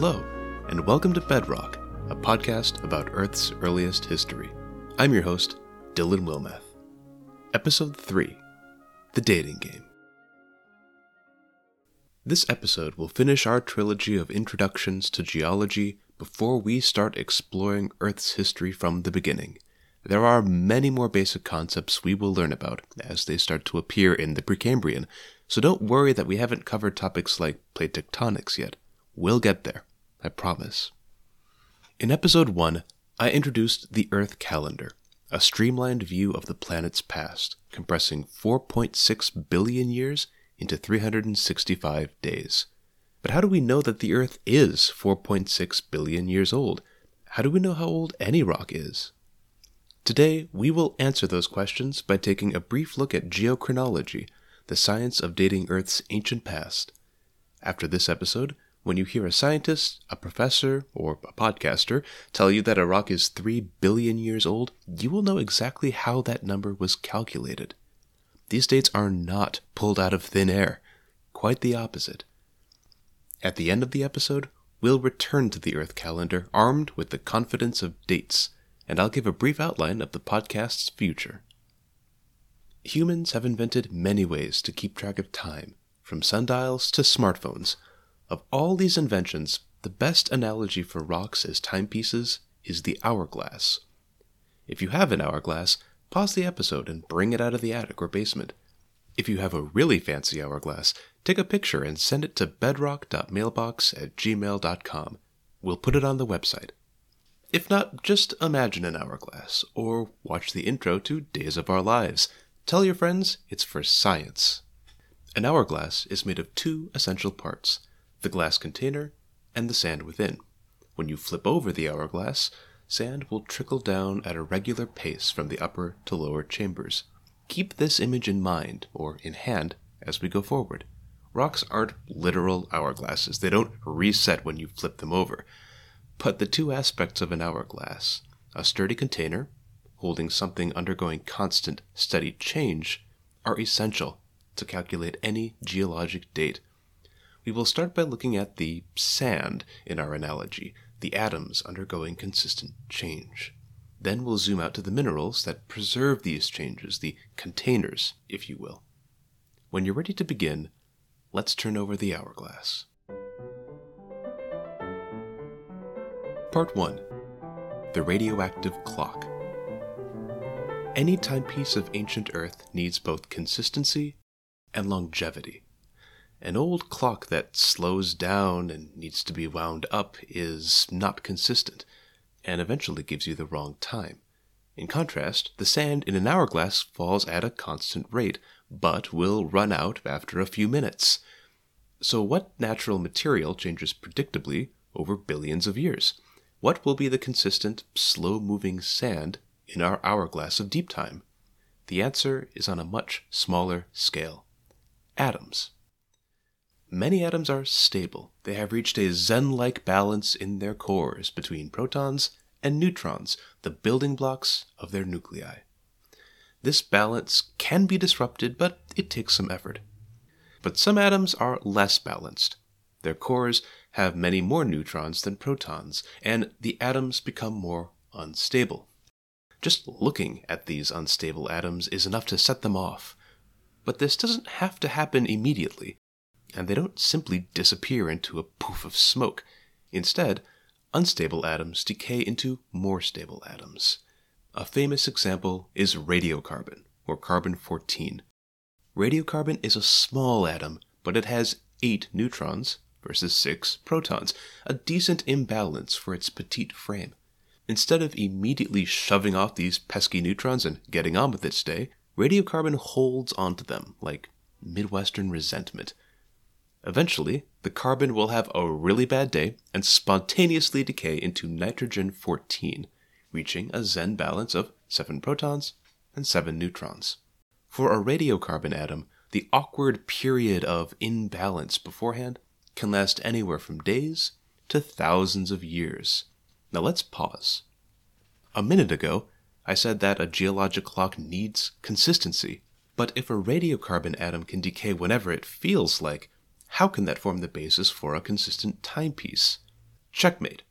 Hello, and welcome to Bedrock, a podcast about Earth's earliest history. I'm your host, Dylan Wilmeth. Episode 3 The Dating Game. This episode will finish our trilogy of introductions to geology before we start exploring Earth's history from the beginning. There are many more basic concepts we will learn about as they start to appear in the Precambrian, so don't worry that we haven't covered topics like plate tectonics yet. We'll get there, I promise. In episode 1, I introduced the Earth calendar, a streamlined view of the planet's past, compressing 4.6 billion years into 365 days. But how do we know that the Earth is 4.6 billion years old? How do we know how old any rock is? Today, we will answer those questions by taking a brief look at geochronology, the science of dating Earth's ancient past. After this episode, when you hear a scientist, a professor, or a podcaster tell you that a rock is 3 billion years old, you will know exactly how that number was calculated. These dates are not pulled out of thin air, quite the opposite. At the end of the episode, we'll return to the Earth calendar armed with the confidence of dates, and I'll give a brief outline of the podcast's future. Humans have invented many ways to keep track of time, from sundials to smartphones. Of all these inventions, the best analogy for rocks as timepieces is the hourglass. If you have an hourglass, pause the episode and bring it out of the attic or basement. If you have a really fancy hourglass, take a picture and send it to bedrock.mailbox at gmail.com. We'll put it on the website. If not, just imagine an hourglass, or watch the intro to Days of Our Lives. Tell your friends it's for science. An hourglass is made of two essential parts the glass container, and the sand within. When you flip over the hourglass, sand will trickle down at a regular pace from the upper to lower chambers. Keep this image in mind, or in hand, as we go forward. Rocks aren't literal hourglasses, they don't reset when you flip them over. But the two aspects of an hourglass a sturdy container, holding something undergoing constant, steady change, are essential to calculate any geologic date we will start by looking at the sand in our analogy, the atoms undergoing consistent change. Then we'll zoom out to the minerals that preserve these changes, the containers, if you will. When you're ready to begin, let's turn over the hourglass. Part 1 The Radioactive Clock. Any timepiece of ancient Earth needs both consistency and longevity. An old clock that slows down and needs to be wound up is not consistent, and eventually gives you the wrong time. In contrast, the sand in an hourglass falls at a constant rate, but will run out after a few minutes. So, what natural material changes predictably over billions of years? What will be the consistent, slow moving sand in our hourglass of deep time? The answer is on a much smaller scale atoms. Many atoms are stable. They have reached a Zen like balance in their cores between protons and neutrons, the building blocks of their nuclei. This balance can be disrupted, but it takes some effort. But some atoms are less balanced. Their cores have many more neutrons than protons, and the atoms become more unstable. Just looking at these unstable atoms is enough to set them off. But this doesn't have to happen immediately and they don't simply disappear into a poof of smoke. Instead, unstable atoms decay into more stable atoms. A famous example is radiocarbon, or carbon 14. Radiocarbon is a small atom, but it has 8 neutrons versus 6 protons, a decent imbalance for its petite frame. Instead of immediately shoving off these pesky neutrons and getting on with its day, radiocarbon holds onto them like Midwestern resentment Eventually, the carbon will have a really bad day and spontaneously decay into nitrogen 14, reaching a Zen balance of 7 protons and 7 neutrons. For a radiocarbon atom, the awkward period of imbalance beforehand can last anywhere from days to thousands of years. Now let's pause. A minute ago, I said that a geologic clock needs consistency, but if a radiocarbon atom can decay whenever it feels like, how can that form the basis for a consistent timepiece? Checkmate.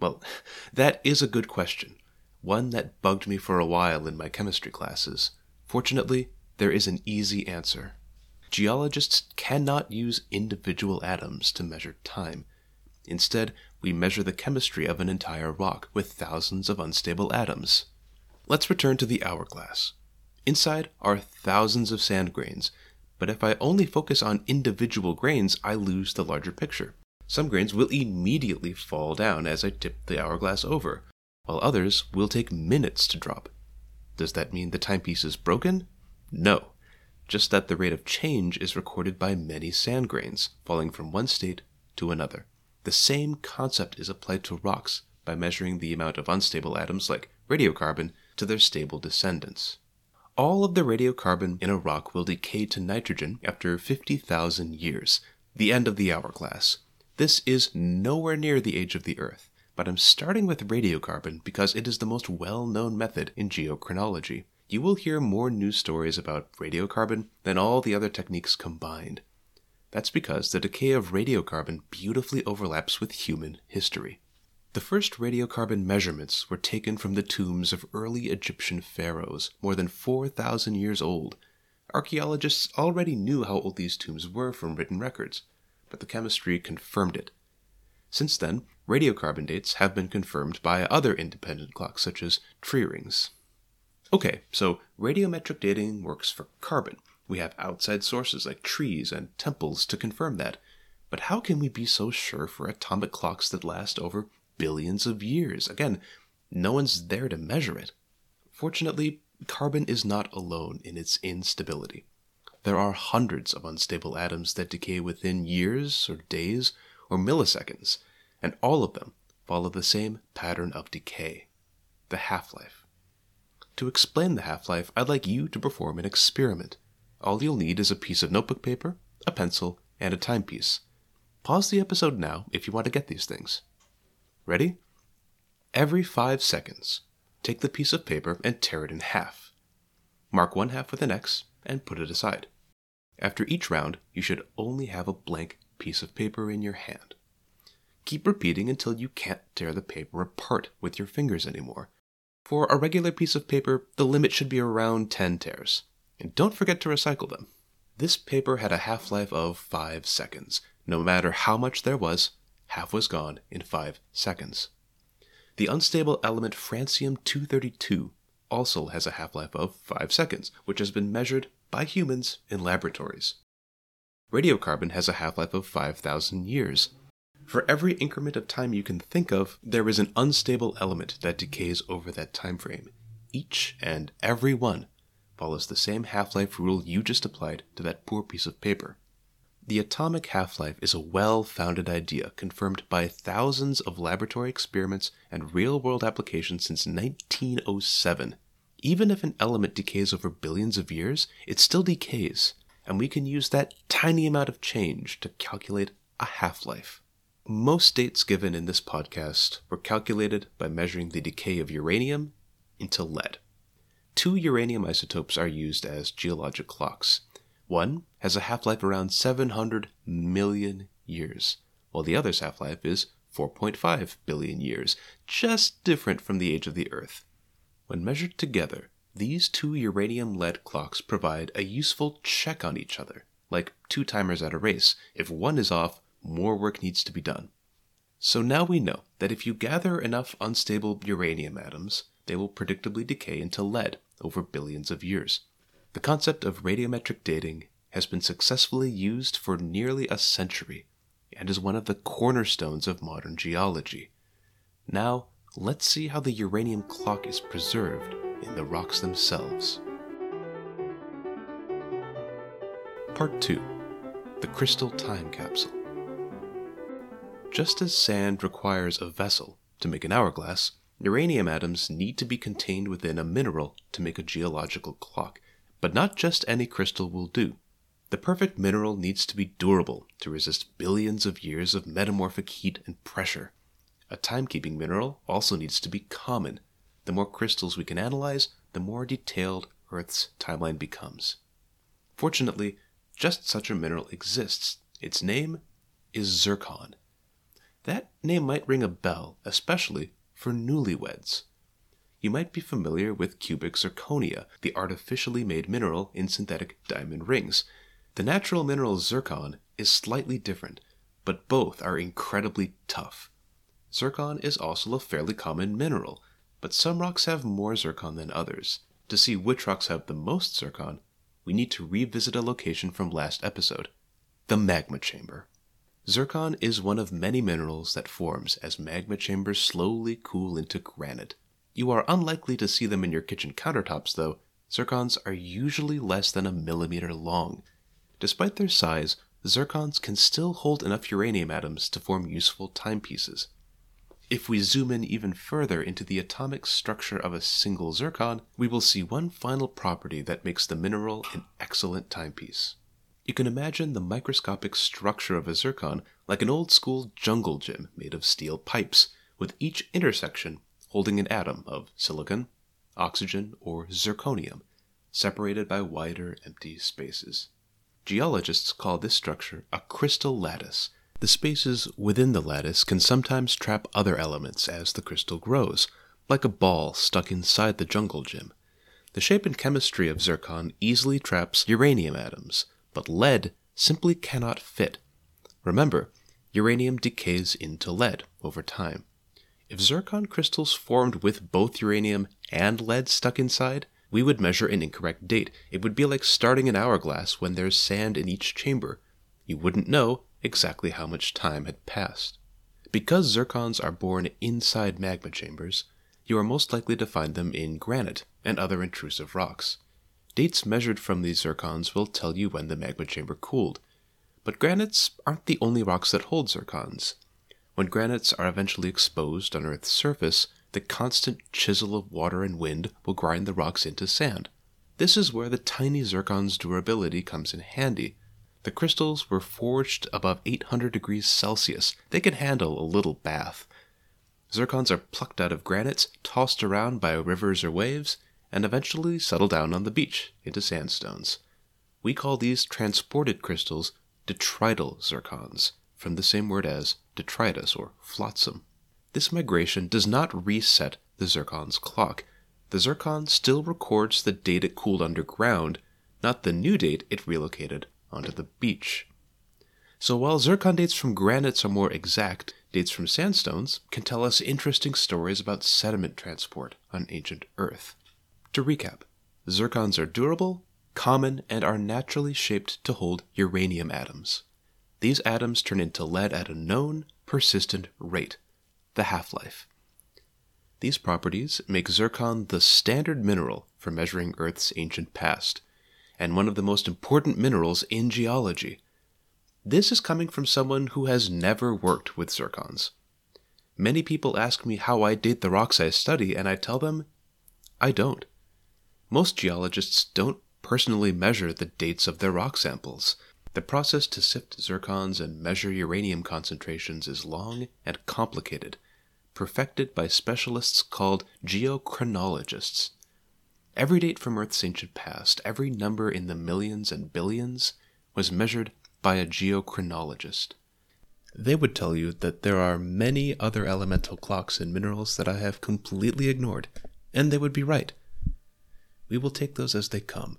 Well, that is a good question, one that bugged me for a while in my chemistry classes. Fortunately, there is an easy answer. Geologists cannot use individual atoms to measure time. Instead, we measure the chemistry of an entire rock with thousands of unstable atoms. Let's return to the hourglass. Inside are thousands of sand grains, but if I only focus on individual grains, I lose the larger picture. Some grains will immediately fall down as I tip the hourglass over, while others will take minutes to drop. Does that mean the timepiece is broken? No, just that the rate of change is recorded by many sand grains, falling from one state to another. The same concept is applied to rocks by measuring the amount of unstable atoms like radiocarbon to their stable descendants. All of the radiocarbon in a rock will decay to nitrogen after 50,000 years, the end of the hourglass. This is nowhere near the age of the Earth, but I'm starting with radiocarbon because it is the most well known method in geochronology. You will hear more news stories about radiocarbon than all the other techniques combined. That's because the decay of radiocarbon beautifully overlaps with human history. The first radiocarbon measurements were taken from the tombs of early Egyptian pharaohs, more than 4,000 years old. Archaeologists already knew how old these tombs were from written records, but the chemistry confirmed it. Since then, radiocarbon dates have been confirmed by other independent clocks, such as tree rings. Okay, so radiometric dating works for carbon, we have outside sources like trees and temples to confirm that. But how can we be so sure for atomic clocks that last over billions of years? Again, no one's there to measure it. Fortunately, carbon is not alone in its instability. There are hundreds of unstable atoms that decay within years or days or milliseconds, and all of them follow the same pattern of decay the half life. To explain the half life, I'd like you to perform an experiment. All you'll need is a piece of notebook paper, a pencil, and a timepiece. Pause the episode now if you want to get these things. Ready? Every five seconds, take the piece of paper and tear it in half. Mark one half with an X and put it aside. After each round, you should only have a blank piece of paper in your hand. Keep repeating until you can't tear the paper apart with your fingers anymore. For a regular piece of paper, the limit should be around 10 tears and don't forget to recycle them. This paper had a half life of 5 seconds. No matter how much there was, half was gone in 5 seconds. The unstable element francium 232 also has a half life of 5 seconds, which has been measured by humans in laboratories. Radiocarbon has a half life of 5,000 years. For every increment of time you can think of, there is an unstable element that decays over that time frame. Each and every one follows the same half life rule you just applied to that poor piece of paper. The atomic half life is a well founded idea confirmed by thousands of laboratory experiments and real world applications since 1907. Even if an element decays over billions of years, it still decays, and we can use that tiny amount of change to calculate a half life. Most dates given in this podcast were calculated by measuring the decay of uranium into lead. Two uranium isotopes are used as geologic clocks. One has a half life around 700 million years, while the other's half life is 4.5 billion years, just different from the age of the Earth. When measured together, these two uranium lead clocks provide a useful check on each other, like two timers at a race. If one is off, more work needs to be done. So now we know that if you gather enough unstable uranium atoms, they will predictably decay into lead over billions of years. The concept of radiometric dating has been successfully used for nearly a century and is one of the cornerstones of modern geology. Now, let's see how the uranium clock is preserved in the rocks themselves. Part 2 The Crystal Time Capsule. Just as sand requires a vessel to make an hourglass, Uranium atoms need to be contained within a mineral to make a geological clock, but not just any crystal will do. The perfect mineral needs to be durable to resist billions of years of metamorphic heat and pressure. A timekeeping mineral also needs to be common. The more crystals we can analyze, the more detailed Earth's timeline becomes. Fortunately, just such a mineral exists. Its name is zircon. That name might ring a bell, especially for newlyweds. You might be familiar with cubic zirconia, the artificially made mineral in synthetic diamond rings. The natural mineral zircon is slightly different, but both are incredibly tough. Zircon is also a fairly common mineral, but some rocks have more zircon than others. To see which rocks have the most zircon, we need to revisit a location from last episode the magma chamber. Zircon is one of many minerals that forms as magma chambers slowly cool into granite. You are unlikely to see them in your kitchen countertops, though. Zircons are usually less than a millimeter long. Despite their size, zircons can still hold enough uranium atoms to form useful timepieces. If we zoom in even further into the atomic structure of a single zircon, we will see one final property that makes the mineral an excellent timepiece. You can imagine the microscopic structure of a zircon like an old school jungle gym made of steel pipes, with each intersection holding an atom of silicon, oxygen, or zirconium, separated by wider empty spaces. Geologists call this structure a crystal lattice, the spaces within the lattice can sometimes trap other elements as the crystal grows, like a ball stuck inside the jungle gym. The shape and chemistry of zircon easily traps uranium atoms, but lead simply cannot fit. Remember, uranium decays into lead over time. If zircon crystals formed with both uranium and lead stuck inside, we would measure an incorrect date. It would be like starting an hourglass when there's sand in each chamber. You wouldn't know exactly how much time had passed. Because zircons are born inside magma chambers, you are most likely to find them in granite and other intrusive rocks. Dates measured from these zircons will tell you when the magma chamber cooled. But granites aren't the only rocks that hold zircons. When granites are eventually exposed on Earth's surface, the constant chisel of water and wind will grind the rocks into sand. This is where the tiny zircon's durability comes in handy. The crystals were forged above 800 degrees Celsius. They can handle a little bath. Zircons are plucked out of granites, tossed around by rivers or waves, and eventually settle down on the beach into sandstones. We call these transported crystals detrital zircons, from the same word as detritus or flotsam. This migration does not reset the zircon's clock. The zircon still records the date it cooled underground, not the new date it relocated onto the beach. So while zircon dates from granites are more exact, dates from sandstones can tell us interesting stories about sediment transport on ancient Earth. To recap, zircons are durable, common, and are naturally shaped to hold uranium atoms. These atoms turn into lead at a known, persistent rate, the half life. These properties make zircon the standard mineral for measuring Earth's ancient past, and one of the most important minerals in geology. This is coming from someone who has never worked with zircons. Many people ask me how I date the rocks I study, and I tell them I don't. Most geologists don't personally measure the dates of their rock samples. The process to sift zircons and measure uranium concentrations is long and complicated, perfected by specialists called geochronologists. Every date from Earth's ancient past, every number in the millions and billions, was measured by a geochronologist. They would tell you that there are many other elemental clocks and minerals that I have completely ignored, and they would be right. We will take those as they come.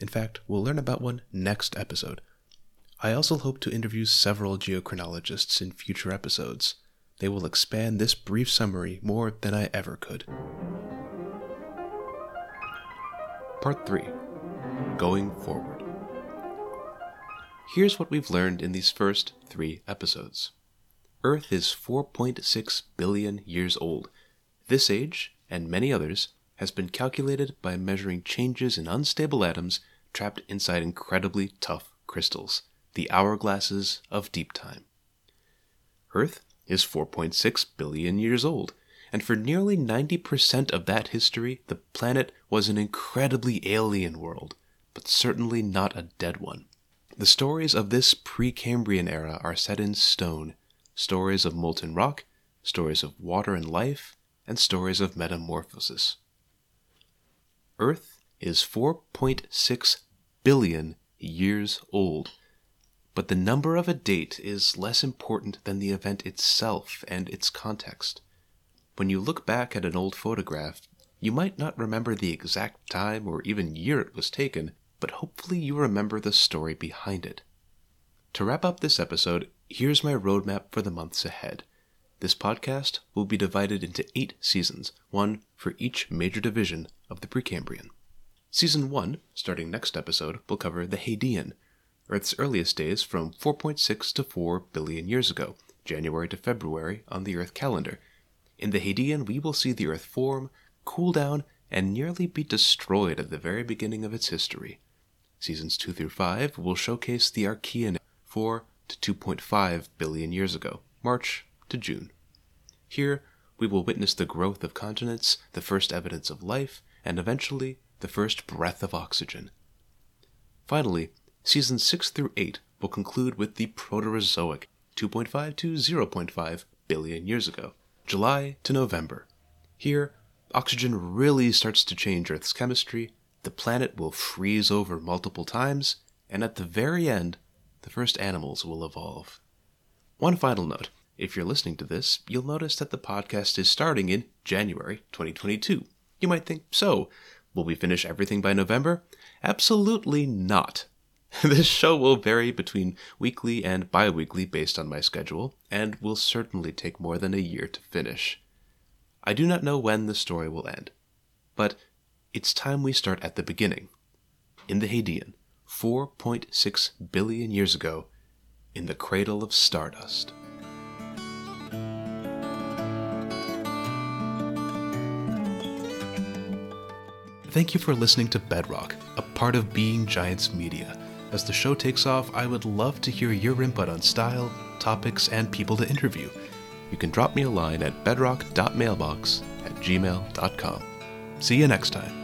In fact, we'll learn about one next episode. I also hope to interview several geochronologists in future episodes. They will expand this brief summary more than I ever could. Part 3 Going Forward. Here's what we've learned in these first three episodes Earth is 4.6 billion years old. This age, and many others, has been calculated by measuring changes in unstable atoms trapped inside incredibly tough crystals, the hourglasses of deep time. Earth is 4.6 billion years old, and for nearly 90% of that history, the planet was an incredibly alien world, but certainly not a dead one. The stories of this Precambrian era are set in stone stories of molten rock, stories of water and life, and stories of metamorphosis. Earth is 4.6 billion years old, but the number of a date is less important than the event itself and its context. When you look back at an old photograph, you might not remember the exact time or even year it was taken, but hopefully you remember the story behind it. To wrap up this episode, here's my roadmap for the months ahead. This podcast will be divided into eight seasons, one for each major division of the Precambrian. Season 1, starting next episode, will cover the Hadean, Earth's earliest days from 4.6 to 4 billion years ago, January to February on the Earth calendar. In the Hadean, we will see the Earth form, cool down, and nearly be destroyed at the very beginning of its history. Seasons 2 through 5 will showcase the Archean 4 to 2.5 billion years ago, March to June. Here, we will witness the growth of continents, the first evidence of life, and eventually the first breath of oxygen. Finally, seasons 6 through 8 will conclude with the Proterozoic, 2.5 to 0.5 billion years ago, July to November. Here, oxygen really starts to change Earth's chemistry, the planet will freeze over multiple times, and at the very end, the first animals will evolve. One final note if you're listening to this, you'll notice that the podcast is starting in January 2022. You might think, so, will we finish everything by November? Absolutely not. This show will vary between weekly and bi weekly based on my schedule, and will certainly take more than a year to finish. I do not know when the story will end, but it's time we start at the beginning. In the Hadean, 4.6 billion years ago, in the cradle of stardust. Thank you for listening to Bedrock, a part of Being Giants Media. As the show takes off, I would love to hear your input on style, topics, and people to interview. You can drop me a line at bedrock.mailbox at gmail.com. See you next time.